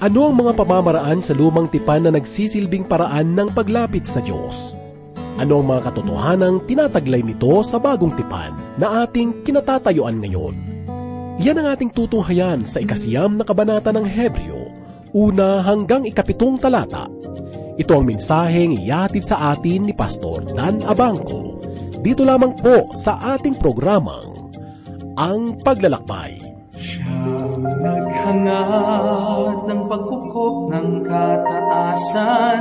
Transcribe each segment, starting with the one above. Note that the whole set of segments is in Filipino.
Ano ang mga pamamaraan sa lumang tipan na nagsisilbing paraan ng paglapit sa Diyos? Ano ang mga katotohanang tinataglay nito sa bagong tipan na ating kinatatayuan ngayon? Yan ang ating tutunghayan sa ikasiyam na kabanata ng Hebreo, una hanggang ikapitong talata. Ito ang mensaheng iyahatid sa atin ni Pastor Dan Abangco. Dito lamang po sa ating programang Ang Paglalakbay. Siyang naghangad ng pagkukop ng kataasan,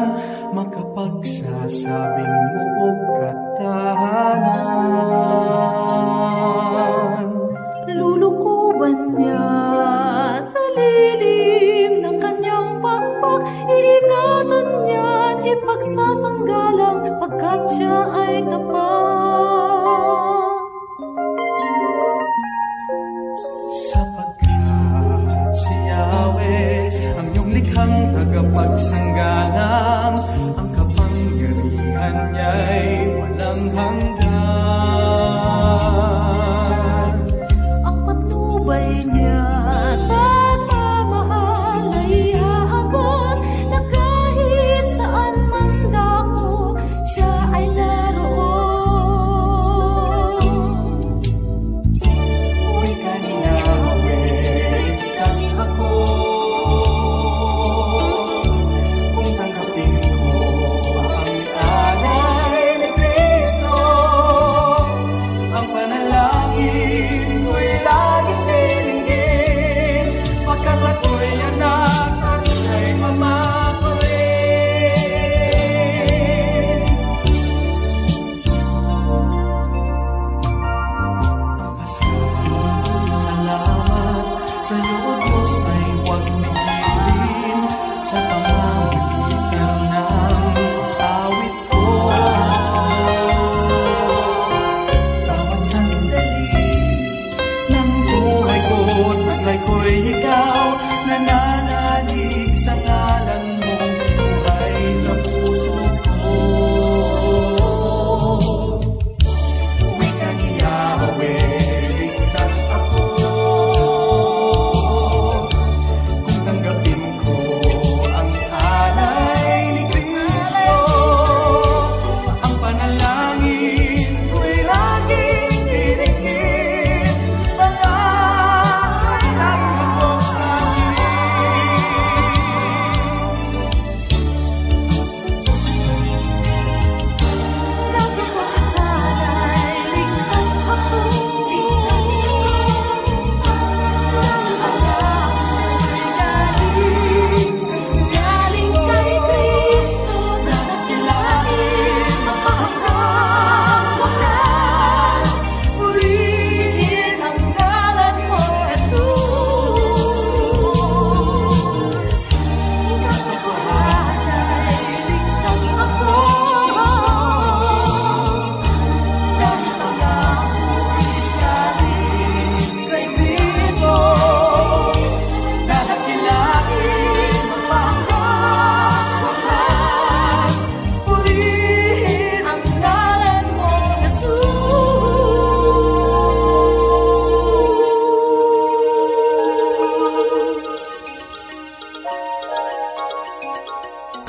makapagsasabing buog katahanan. Lulukuban niya sa lilim ng kanyang pakpak, iingatan niya at ipagsasanggalang pagkat siya ay tapat. pagsangga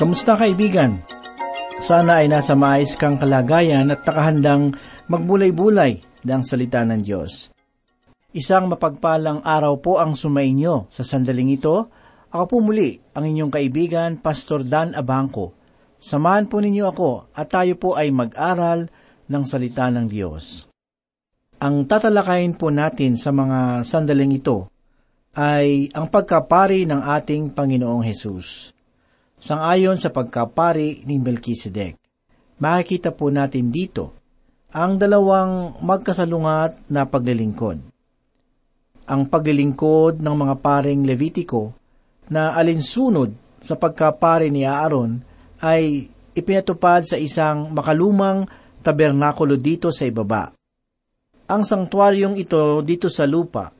Kamusta kaibigan? Sana ay nasa maayos kang kalagayan at nakahandang magbulay-bulay ng salita ng Diyos. Isang mapagpalang araw po ang sumainyo sa sandaling ito. Ako po muli ang inyong kaibigan, Pastor Dan Abangco. Samahan po ninyo ako at tayo po ay mag-aral ng salita ng Diyos. Ang tatalakayin po natin sa mga sandaling ito ay ang pagkapari ng ating Panginoong Hesus sangayon sa pagkapari ni Melchizedek. Makikita po natin dito ang dalawang magkasalungat na paglilingkod. Ang paglilingkod ng mga paring Levitiko na alinsunod sa pagkapari ni Aaron ay ipinatupad sa isang makalumang tabernakulo dito sa ibaba. Ang sangtuaryong ito dito sa lupa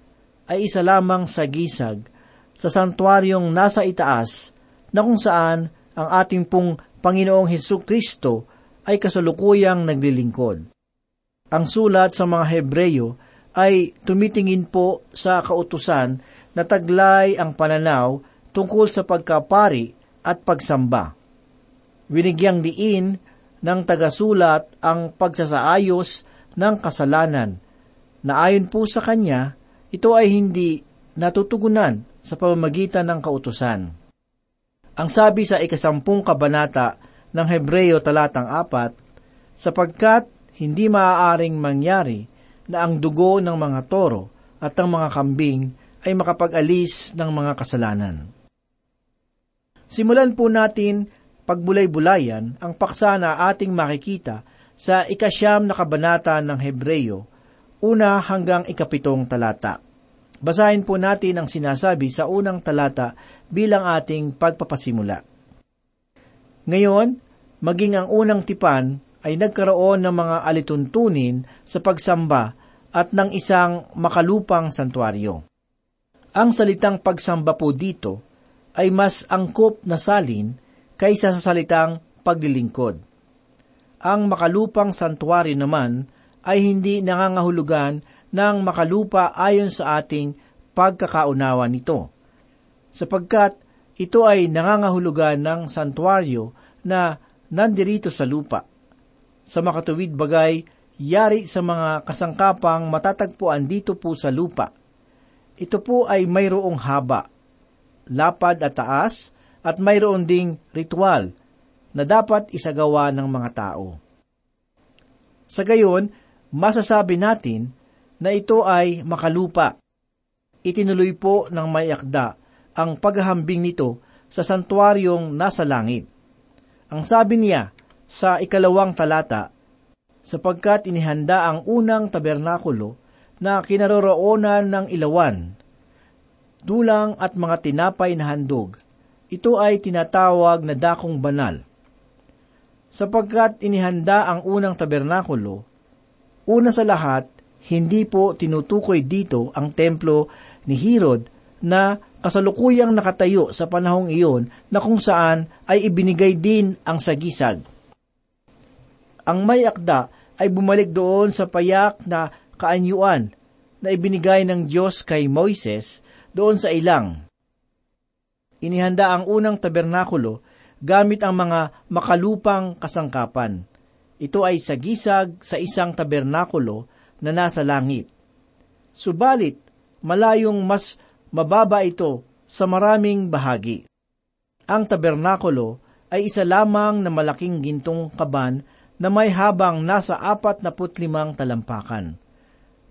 ay isa lamang sa gisag sa sangtuaryong nasa itaas na kung saan ang ating pong Panginoong Heso Kristo ay kasalukuyang naglilingkod. Ang sulat sa mga Hebreyo ay tumitingin po sa kautusan na taglay ang pananaw tungkol sa pagkapari at pagsamba. Winigyang diin ng tagasulat ang pagsasaayos ng kasalanan na ayon po sa kanya, ito ay hindi natutugunan sa pamamagitan ng kautusan. Ang sabi sa ikasampung kabanata ng Hebreo talatang apat, sapagkat hindi maaaring mangyari na ang dugo ng mga toro at ang mga kambing ay makapag-alis ng mga kasalanan. Simulan po natin pagbulay-bulayan ang paksa na ating makikita sa ikasyam na kabanata ng Hebreo, una hanggang ikapitong talata. Basahin po natin ang sinasabi sa unang talata bilang ating pagpapasimula. Ngayon, maging ang unang tipan ay nagkaroon ng mga alituntunin sa pagsamba at ng isang makalupang santuaryo. Ang salitang pagsamba po dito ay mas angkop na salin kaysa sa salitang paglilingkod. Ang makalupang santuaryo naman ay hindi nangangahulugan ng makalupa ayon sa ating pagkakaunawa nito, sapagkat ito ay nangangahulugan ng santuaryo na nandirito sa lupa. Sa makatuwid bagay, yari sa mga kasangkapang matatagpuan dito po sa lupa. Ito po ay mayroong haba, lapad at taas, at mayroon ding ritual na dapat isagawa ng mga tao. Sa gayon, masasabi natin na ito ay makalupa. Itinuloy po ng mayakda ang paghahambing nito sa santuaryong nasa langit. Ang sabi niya sa ikalawang talata, sapagkat inihanda ang unang tabernakulo na kinaroroonan ng ilawan, dulang at mga tinapay na handog. Ito ay tinatawag na dakong banal. Sapagkat inihanda ang unang tabernakulo, una sa lahat, hindi po tinutukoy dito ang templo ni Herod na kasalukuyang nakatayo sa panahong iyon na kung saan ay ibinigay din ang sagisag. Ang may akda ay bumalik doon sa payak na kaanyuan na ibinigay ng Diyos kay Moises doon sa ilang. Inihanda ang unang tabernakulo gamit ang mga makalupang kasangkapan. Ito ay sagisag sa isang tabernakulo na nasa langit. Subalit, malayong mas mababa ito sa maraming bahagi. Ang tabernakulo ay isa lamang na malaking gintong kaban na may habang nasa apat na putlimang talampakan.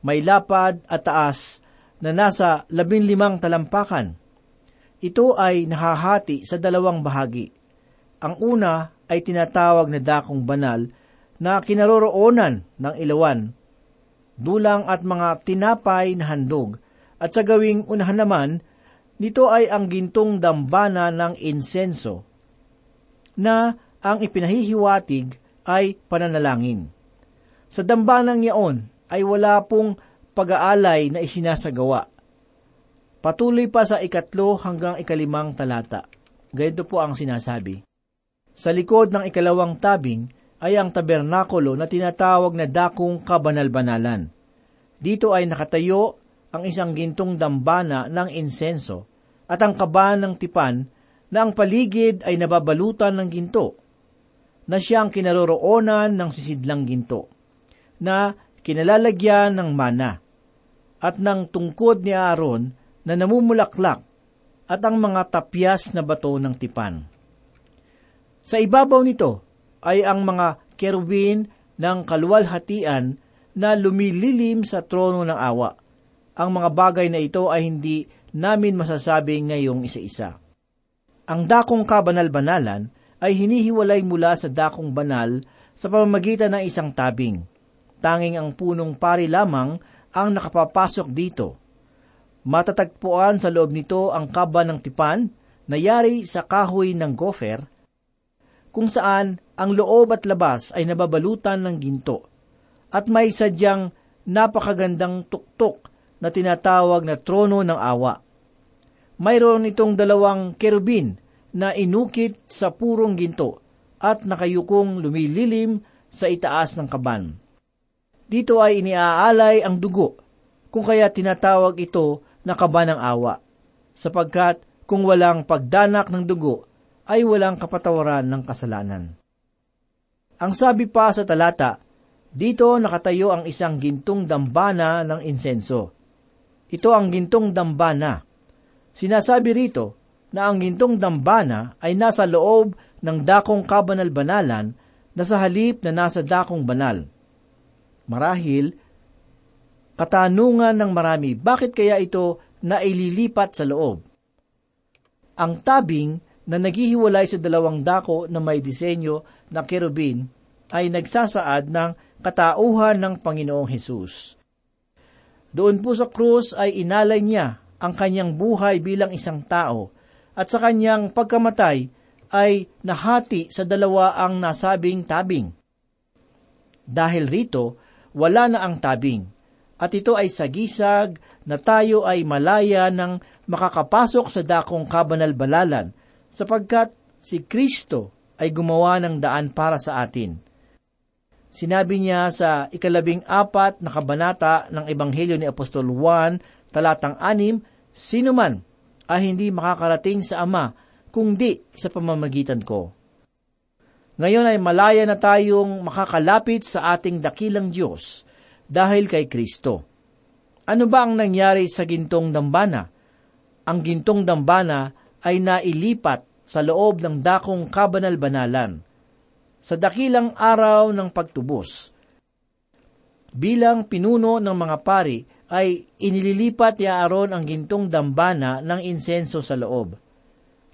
May lapad at taas na nasa labinlimang talampakan. Ito ay nahahati sa dalawang bahagi. Ang una ay tinatawag na dakong banal na kinaroroonan ng ilawan dulang at mga tinapay na handog, at sa gawing unahan naman, nito ay ang gintong dambana ng insenso, na ang ipinahihiwatig ay pananalangin. Sa dambanang yaon ay wala pong pag-aalay na isinasagawa. Patuloy pa sa ikatlo hanggang ikalimang talata. Ganito po ang sinasabi. Sa likod ng ikalawang tabing ay ang tabernakulo na tinatawag na dakong kabanal-banalan. Dito ay nakatayo ang isang gintong dambana ng insenso at ang kaban ng tipan na ang paligid ay nababalutan ng ginto, na siyang kinaroroonan ng sisidlang ginto, na kinalalagyan ng mana, at ng tungkod ni Aaron na namumulaklak, at ang mga tapyas na bato ng tipan. Sa ibabaw nito ay ang mga kerubin ng kaluwalhatian na lumililim sa trono ng awa. Ang mga bagay na ito ay hindi namin masasabi ngayong isa-isa. Ang dakong kabanal-banalan ay hinihiwalay mula sa dakong banal sa pamamagitan ng isang tabing. Tanging ang punong pari lamang ang nakapapasok dito. Matatagpuan sa loob nito ang kaba ng tipan na yari sa kahoy ng gofer, kung saan ang loob at labas ay nababalutan ng ginto, at may sadyang napakagandang tuktok na tinatawag na trono ng awa. Mayroon itong dalawang kerubin na inukit sa purong ginto at nakayukong lumililim sa itaas ng kaban. Dito ay iniaalay ang dugo, kung kaya tinatawag ito na kaban ng awa, sapagkat kung walang pagdanak ng dugo, ay walang kapatawaran ng kasalanan. Ang sabi pa sa talata, dito nakatayo ang isang gintong dambana ng insenso. Ito ang gintong dambana. Sinasabi rito na ang gintong dambana ay nasa loob ng dakong kabanal-banalan na sa halip na nasa dakong banal. Marahil, katanungan ng marami, bakit kaya ito naililipat sa loob? Ang tabing na naghihiwalay sa dalawang dako na may disenyo na kerubin ay nagsasaad ng katauhan ng Panginoong Hesus. Doon po sa krus ay inalay niya ang kanyang buhay bilang isang tao at sa kanyang pagkamatay ay nahati sa dalawa ang nasabing tabing. Dahil rito, wala na ang tabing, at ito ay sagisag na tayo ay malaya ng makakapasok sa dakong kabanal-balalan, sapagkat si Kristo ay gumawa ng daan para sa atin. Sinabi niya sa ikalabing apat na kabanata ng Ebanghelyo ni Apostol Juan, talatang anim, Sino man ay hindi makakarating sa Ama kung di sa pamamagitan ko. Ngayon ay malaya na tayong makakalapit sa ating dakilang Diyos dahil kay Kristo. Ano ba ang nangyari sa gintong dambana? Ang gintong dambana ay nailipat sa loob ng dakong kabanal-banalan sa dakilang araw ng pagtubos. Bilang pinuno ng mga pari ay inililipat ni Aaron ang gintong dambana ng insenso sa loob.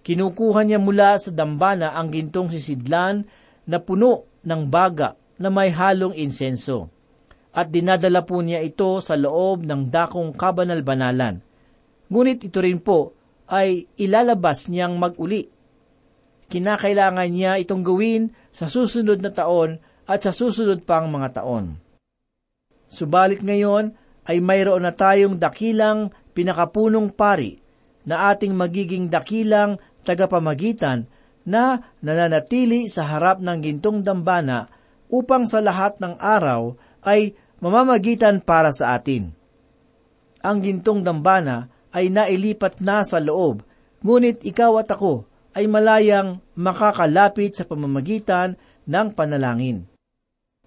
Kinukuha niya mula sa dambana ang gintong sisidlan na puno ng baga na may halong insenso. At dinadala po niya ito sa loob ng dakong kabanal-banalan. Ngunit ito rin po ay ilalabas niyang mag-uli. Kinakailangan niya itong gawin sa susunod na taon at sa susunod pang mga taon. Subalit ngayon, ay mayroon na tayong dakilang pinakapunong pari na ating magiging dakilang tagapamagitan na nananatili sa harap ng gintong dambana upang sa lahat ng araw ay mamamagitan para sa atin. Ang gintong dambana ay nailipat na sa loob, ngunit ikaw at ako ay malayang makakalapit sa pamamagitan ng panalangin.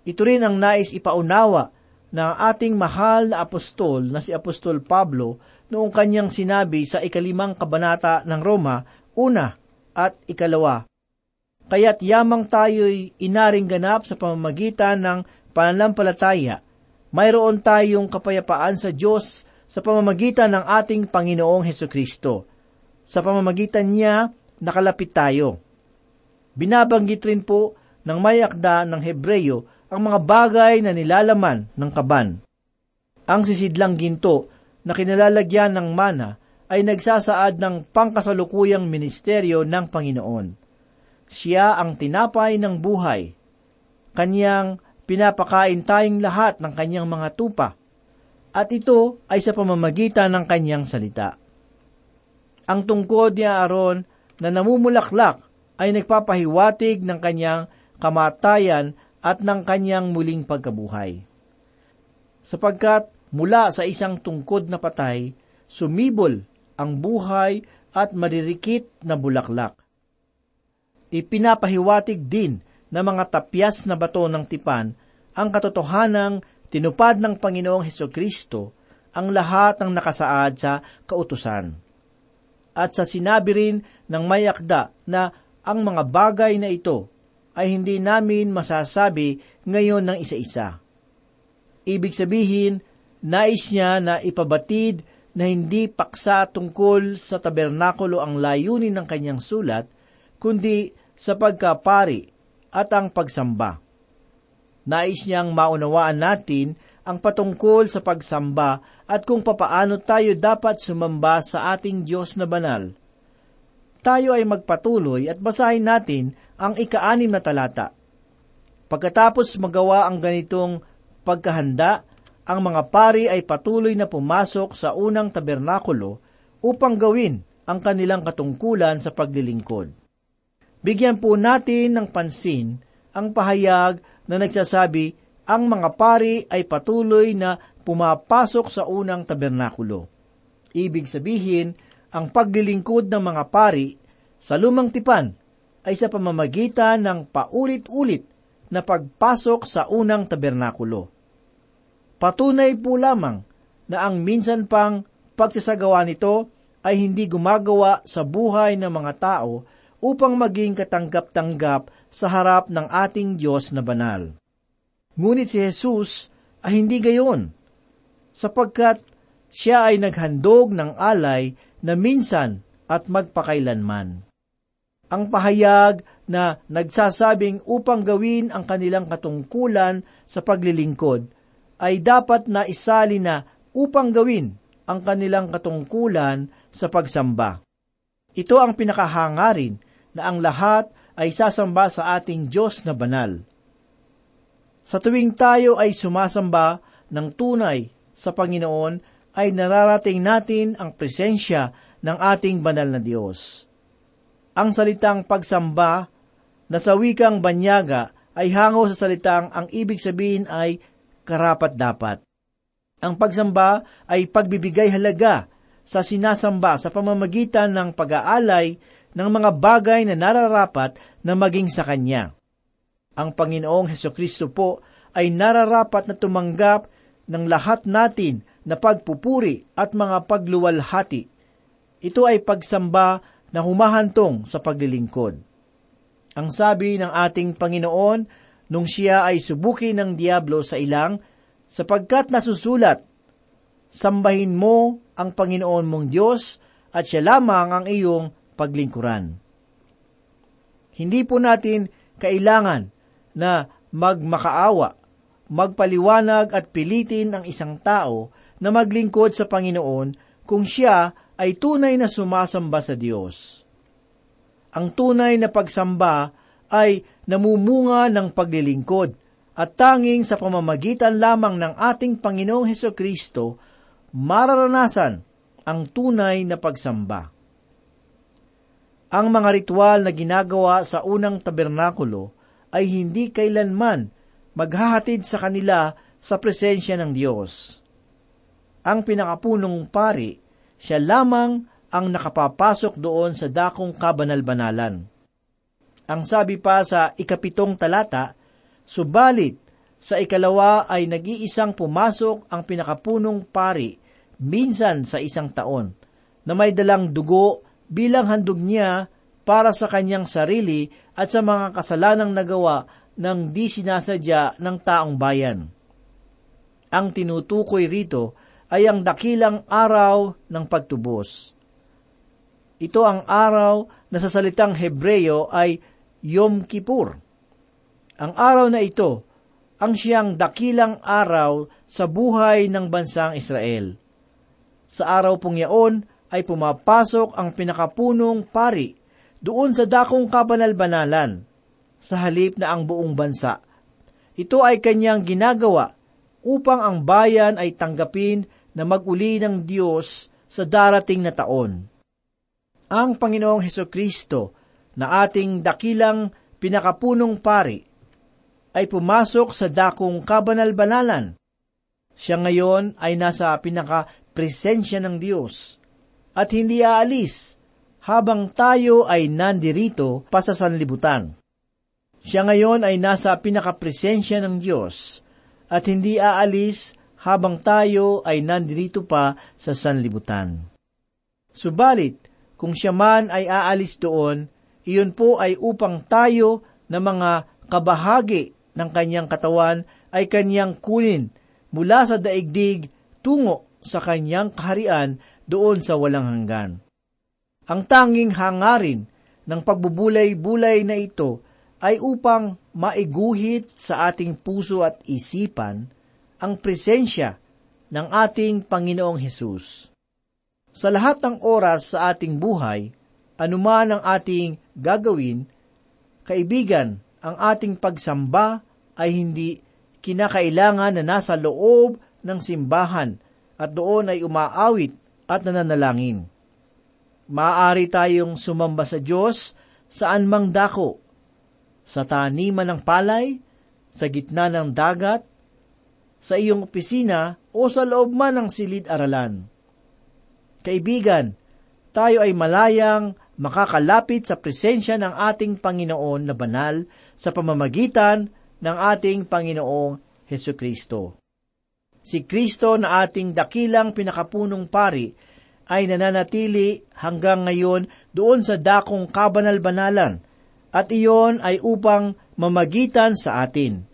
Ito rin ang nais ipaunawa ng ating mahal na apostol na si Apostol Pablo noong kanyang sinabi sa ikalimang kabanata ng Roma, una at ikalawa. Kaya't yamang tayo'y inaring ganap sa pamamagitan ng pananampalataya, mayroon tayong kapayapaan sa Diyos sa pamamagitan ng ating Panginoong Heso Kristo. Sa pamamagitan niya, nakalapit tayo. Binabanggit rin po ng may akda ng Hebreyo ang mga bagay na nilalaman ng kaban. Ang sisidlang ginto na kinalalagyan ng mana ay nagsasaad ng pangkasalukuyang ministeryo ng Panginoon. Siya ang tinapay ng buhay. Kanyang pinapakain tayong lahat ng kanyang mga tupa, at ito ay sa pamamagitan ng kanyang salita. Ang tungkod ni Aaron na namumulaklak ay nagpapahiwatig ng kanyang kamatayan at ng kanyang muling pagkabuhay. Sapagkat mula sa isang tungkod na patay, sumibol ang buhay at maririkit na bulaklak. Ipinapahiwatig din ng mga tapyas na bato ng tipan ang katotohanang tinupad ng Panginoong Heso Kristo ang lahat ng nakasaad sa kautusan. At sa sinabi rin ng mayakda na ang mga bagay na ito ay hindi namin masasabi ngayon ng isa-isa. Ibig sabihin, nais niya na ipabatid na hindi paksa tungkol sa tabernakulo ang layunin ng kanyang sulat, kundi sa pagkapari at ang pagsamba. Nais niyang maunawaan natin ang patungkol sa pagsamba at kung papaano tayo dapat sumamba sa ating Diyos na banal. Tayo ay magpatuloy at basahin natin ang ikaanim na talata. Pagkatapos magawa ang ganitong pagkahanda, ang mga pari ay patuloy na pumasok sa unang tabernakulo upang gawin ang kanilang katungkulan sa paglilingkod. Bigyan po natin ng pansin ang pahayag na nagsasabi ang mga pari ay patuloy na pumapasok sa unang tabernakulo. Ibig sabihin, ang paglilingkod ng mga pari sa lumang tipan ay sa pamamagitan ng paulit-ulit na pagpasok sa unang tabernakulo. Patunay po lamang na ang minsan pang pagsasagawa nito ay hindi gumagawa sa buhay ng mga tao upang maging katanggap-tanggap sa harap ng ating Diyos na banal. Ngunit si Jesus ay hindi gayon, sapagkat siya ay naghandog ng alay na minsan at magpakailanman. Ang pahayag na nagsasabing upang gawin ang kanilang katungkulan sa paglilingkod ay dapat na isali na upang gawin ang kanilang katungkulan sa pagsamba. Ito ang pinakahangarin na ang lahat ay sasamba sa ating Diyos na banal. Sa tuwing tayo ay sumasamba ng tunay sa Panginoon, ay nararating natin ang presensya ng ating banal na Diyos. Ang salitang pagsamba na sa wikang banyaga ay hango sa salitang ang ibig sabihin ay karapat-dapat. Ang pagsamba ay pagbibigay halaga sa sinasamba sa pamamagitan ng pag-aalay ng mga bagay na nararapat na maging sa Kanya. Ang Panginoong Heso Kristo po ay nararapat na tumanggap ng lahat natin na pagpupuri at mga pagluwalhati. Ito ay pagsamba na humahantong sa paglilingkod. Ang sabi ng ating Panginoon nung siya ay subuki ng Diablo sa ilang, sapagkat nasusulat, Sambahin mo ang Panginoon mong Diyos at siya lamang ang iyong paglingkuran. Hindi po natin kailangan na magmakaawa, magpaliwanag at pilitin ang isang tao na maglingkod sa Panginoon kung siya ay tunay na sumasamba sa Diyos. Ang tunay na pagsamba ay namumunga ng paglilingkod at tanging sa pamamagitan lamang ng ating Panginoong Heso Kristo mararanasan ang tunay na pagsamba. Ang mga ritual na ginagawa sa unang tabernakulo ay hindi kailanman maghahatid sa kanila sa presensya ng Diyos. Ang pinakapunong pari, siya lamang ang nakapapasok doon sa dakong kabanal-banalan. Ang sabi pa sa ikapitong talata, Subalit, sa ikalawa ay nag-iisang pumasok ang pinakapunong pari minsan sa isang taon, na may dalang dugo bilang handog niya para sa kanyang sarili at sa mga kasalanang nagawa ng di sinasadya ng taong bayan. Ang tinutukoy rito ay ang dakilang araw ng pagtubos. Ito ang araw na sa salitang Hebreyo ay Yom Kippur. Ang araw na ito ang siyang dakilang araw sa buhay ng bansang Israel. Sa araw pong yaon ay pumapasok ang pinakapunong pari doon sa dakong kabanal-banalan sa halip na ang buong bansa. Ito ay kanyang ginagawa upang ang bayan ay tanggapin na maguli ng Diyos sa darating na taon. Ang Panginoong Heso Kristo na ating dakilang pinakapunong pari ay pumasok sa dakong kabanal-banalan. Siya ngayon ay nasa pinaka-presensya ng Diyos at hindi aalis habang tayo ay nandirito pa sa sanlibutan. Siya ngayon ay nasa pinaka-presensya ng Diyos at hindi aalis habang tayo ay nandirito pa sa sanlibutan. Subalit, kung siya man ay aalis doon, iyon po ay upang tayo na mga kabahagi ng kanyang katawan ay kanyang kunin mula sa daigdig tungo sa kanyang kaharian doon sa walang hanggan. Ang tanging hangarin ng pagbubulay-bulay na ito ay upang maiguhit sa ating puso at isipan ang presensya ng ating Panginoong Hesus. Sa lahat ng oras sa ating buhay, anuman ang ating gagawin, kaibigan, ang ating pagsamba ay hindi kinakailangan na nasa loob ng simbahan at doon ay umaawit at nananalangin. Maaari tayong sumamba sa Diyos saan mang dako, sa taniman ng palay, sa gitna ng dagat, sa iyong opisina o sa loob man ng silid-aralan. Kaibigan, tayo ay malayang makakalapit sa presensya ng ating Panginoon na banal sa pamamagitan ng ating Panginoong Heso Kristo. Si Kristo na ating dakilang pinakapunong pari ay nananatili hanggang ngayon doon sa dakong kabanal-banalan at iyon ay upang mamagitan sa atin.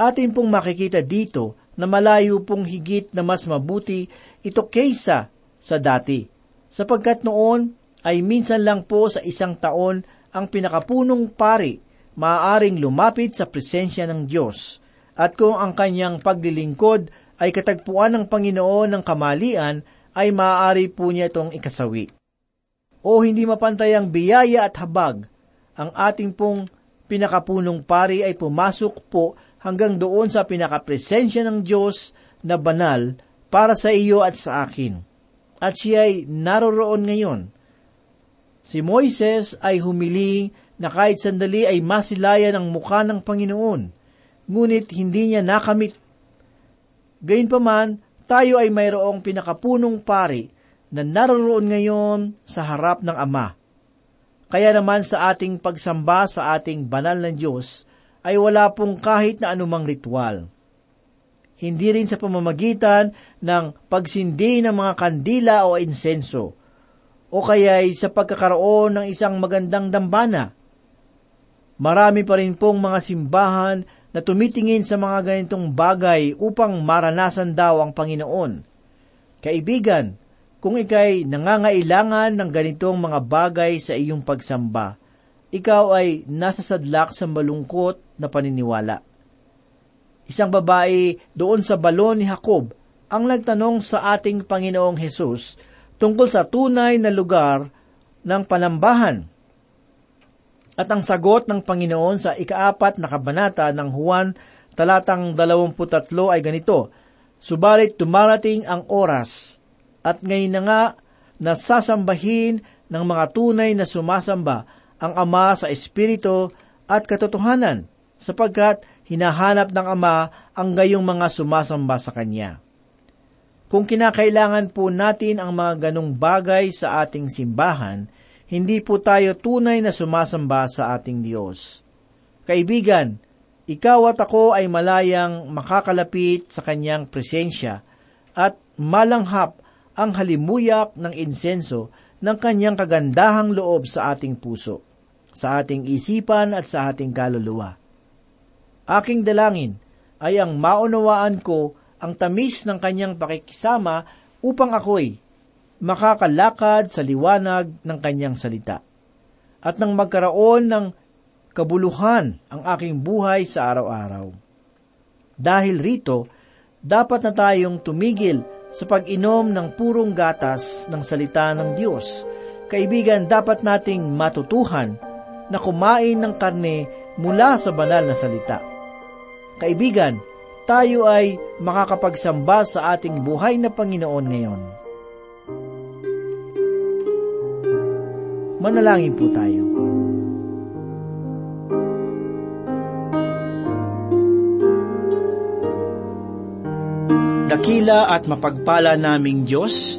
Atin pong makikita dito na malayo pong higit na mas mabuti ito kaysa sa dati, sapagkat noon ay minsan lang po sa isang taon ang pinakapunong pari maaaring lumapit sa presensya ng Diyos. At kung ang kanyang paglilingkod ay katagpuan ng Panginoon ng kamalian, ay maaari po niya itong ikasawi. O hindi mapantay ang biyaya at habag, ang ating pong pinakapunong pari ay pumasok po hanggang doon sa pinakapresensya ng Diyos na banal para sa iyo at sa akin. At siya ay naroroon ngayon. Si Moises ay humiling na kahit sandali ay masilayan ang mukha ng Panginoon, ngunit hindi niya nakamit. Gayunpaman, tayo ay mayroong pinakapunong pari na naroroon ngayon sa harap ng Ama. Kaya naman sa ating pagsamba sa ating banal na Diyos ay wala pong kahit na anumang ritual. Hindi rin sa pamamagitan ng pagsindi ng mga kandila o insenso, o kaya'y sa pagkakaroon ng isang magandang dambana. Marami pa rin pong mga simbahan na tumitingin sa mga ganitong bagay upang maranasan daw ang Panginoon. Kaibigan, kung ikay nangangailangan ng ganitong mga bagay sa iyong pagsamba, ikaw ay nasa sadlak sa malungkot na paniniwala. Isang babae doon sa balon ni Jacob ang nagtanong sa ating Panginoong Hesus tungkol sa tunay na lugar ng panambahan. At ang sagot ng Panginoon sa ikaapat na kabanata ng Juan talatang 23 ay ganito, Subalit tumarating ang oras, at ngayon na nga nasasambahin ng mga tunay na sumasamba ang Ama sa Espiritu at katotohanan, sapagkat hinahanap ng Ama ang gayong mga sumasamba sa Kanya. Kung kinakailangan po natin ang mga ganong bagay sa ating simbahan, hindi po tayo tunay na sumasamba sa ating Diyos. Kaibigan, ikaw at ako ay malayang makakalapit sa Kanyang presensya at malanghap ang halimuyak ng insenso ng Kanyang kagandahang loob sa ating puso, sa ating isipan at sa ating kaluluwa. Aking dalangin ay ang maunawaan ko ang tamis ng Kanyang pakikisama upang ako'y makakalakad sa liwanag ng kanyang salita. At nang magkaroon ng kabuluhan ang aking buhay sa araw-araw. Dahil rito, dapat na tayong tumigil sa pag-inom ng purong gatas ng salita ng Diyos. Kaibigan, dapat nating matutuhan na kumain ng karne mula sa banal na salita. Kaibigan, tayo ay makakapagsamba sa ating buhay na Panginoon ngayon. Manalangin po tayo. Dakila at mapagpala naming Diyos,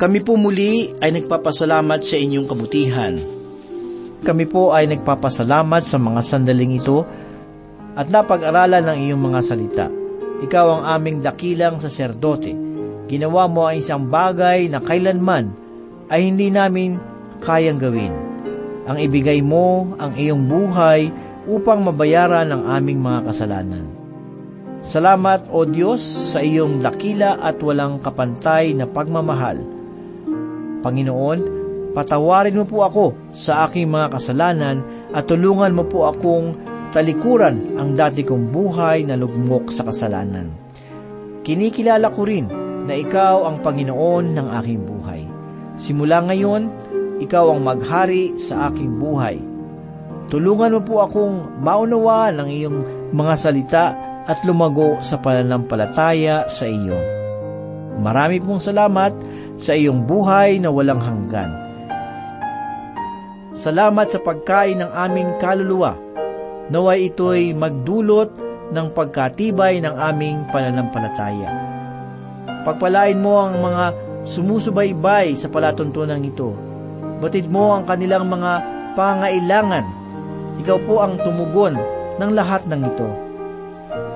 kami po muli ay nagpapasalamat sa inyong kabutihan. Kami po ay nagpapasalamat sa mga sandaling ito at napag-aralan ng iyong mga salita. Ikaw ang aming dakilang saserdote. Ginawa mo ang isang bagay na kailanman ay hindi namin kayang gawin. Ang ibigay mo ang iyong buhay upang mabayaran ang aming mga kasalanan. Salamat, O Diyos, sa iyong dakila at walang kapantay na pagmamahal. Panginoon, patawarin mo po ako sa aking mga kasalanan at tulungan mo po akong talikuran ang dati kong buhay na lugmok sa kasalanan. Kinikilala ko rin na ikaw ang Panginoon ng aking buhay. Simula ngayon, ikaw ang maghari sa aking buhay. Tulungan mo po akong maunawaan ang iyong mga salita at lumago sa pananampalataya sa iyo. Marami pong salamat sa iyong buhay na walang hanggan. Salamat sa pagkain ng aming kaluluwa. Naway ito'y magdulot ng pagkatibay ng aming pananampalataya. Pagpalain mo ang mga sumusubaybay sa palatuntunan ito. Batid mo ang kanilang mga pangailangan. Ikaw po ang tumugon ng lahat ng ito.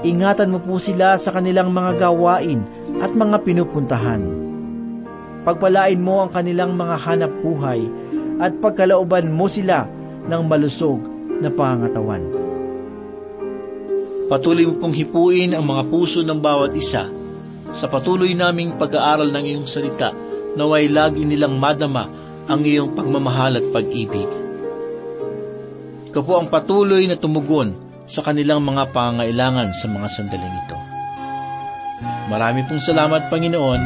Ingatan mo po sila sa kanilang mga gawain at mga pinupuntahan. Pagpalain mo ang kanilang mga hanap buhay at pagkalauban mo sila ng malusog na pangatawan. Patuloy mo pong hipuin ang mga puso ng bawat isa sa patuloy naming pag-aaral ng iyong salita naway lagi nilang madama ang iyong pagmamahal at pag-ibig. Ikaw po ang patuloy na tumugon sa kanilang mga pangailangan sa mga sandaling ito. Marami pong salamat, Panginoon.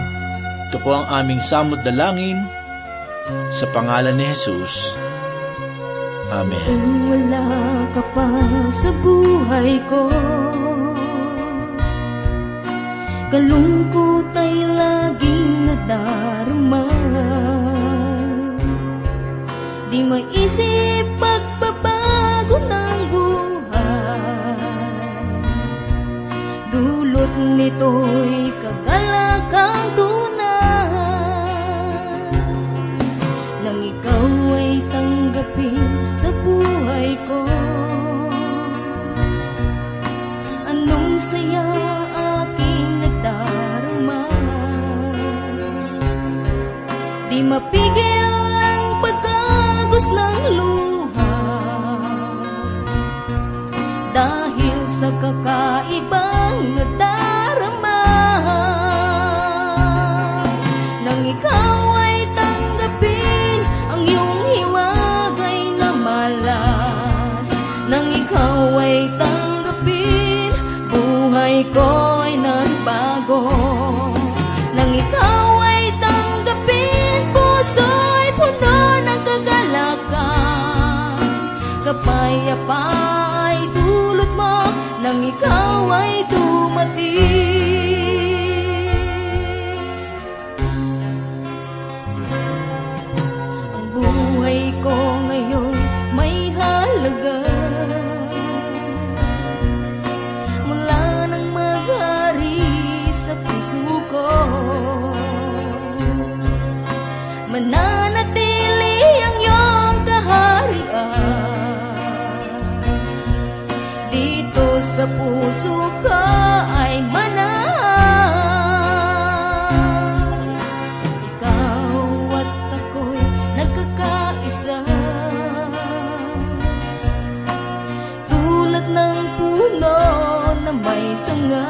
Ito po ang aming samot dalangin sa pangalan ni Jesus. Amen. Kung wala ka pa sa buhay ko Kalungkot ay laging nadarama Di maisip pagbabago ng buhay. Dulot nito'y kagalakang tunay. Nang ikaw ay tanggapin sa buhay ko. Anong saya aking nadarama Di mapigil pagkagos ng luha. Dahil sa kakaibang nadarama Nang ikaw ay tanggapin ang iyong hiwagay na malas Nang ikaw ay tanggapin, buhay ko nang ikaw ay dumating. Ang buhay ko ngayon may halaga. Mula nang maghari sa puso ko. Mananatili sa puso ko ay manahan ikaw at ako'y nagkakaisa. Tulad ng puno na may sanga.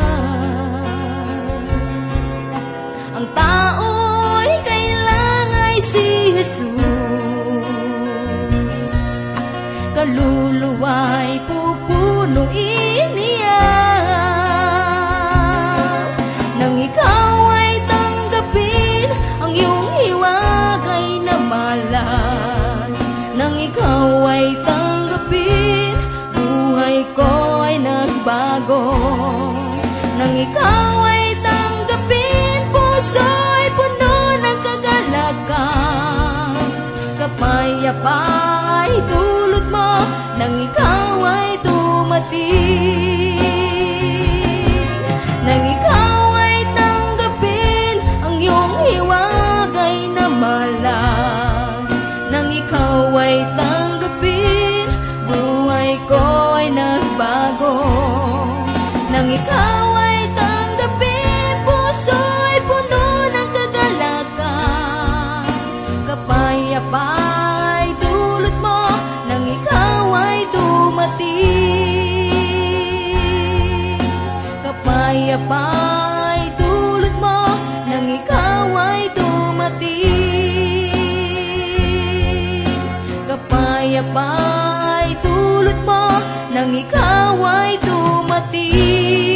Ang tao'y kailangan si Jesus. Kaluluwa'y pupunuin ikaw ay tanggapin, puso ay puno kagalakan. Kapayapa ay nang ikaw ay Nang ikaw tanggapin ang iyong hiwagay na malas Nang ikaw tanggapin, buhay ko ay nagbago. Nang ikaw Kapayapa ay dulot mo nang ikaw ay dumating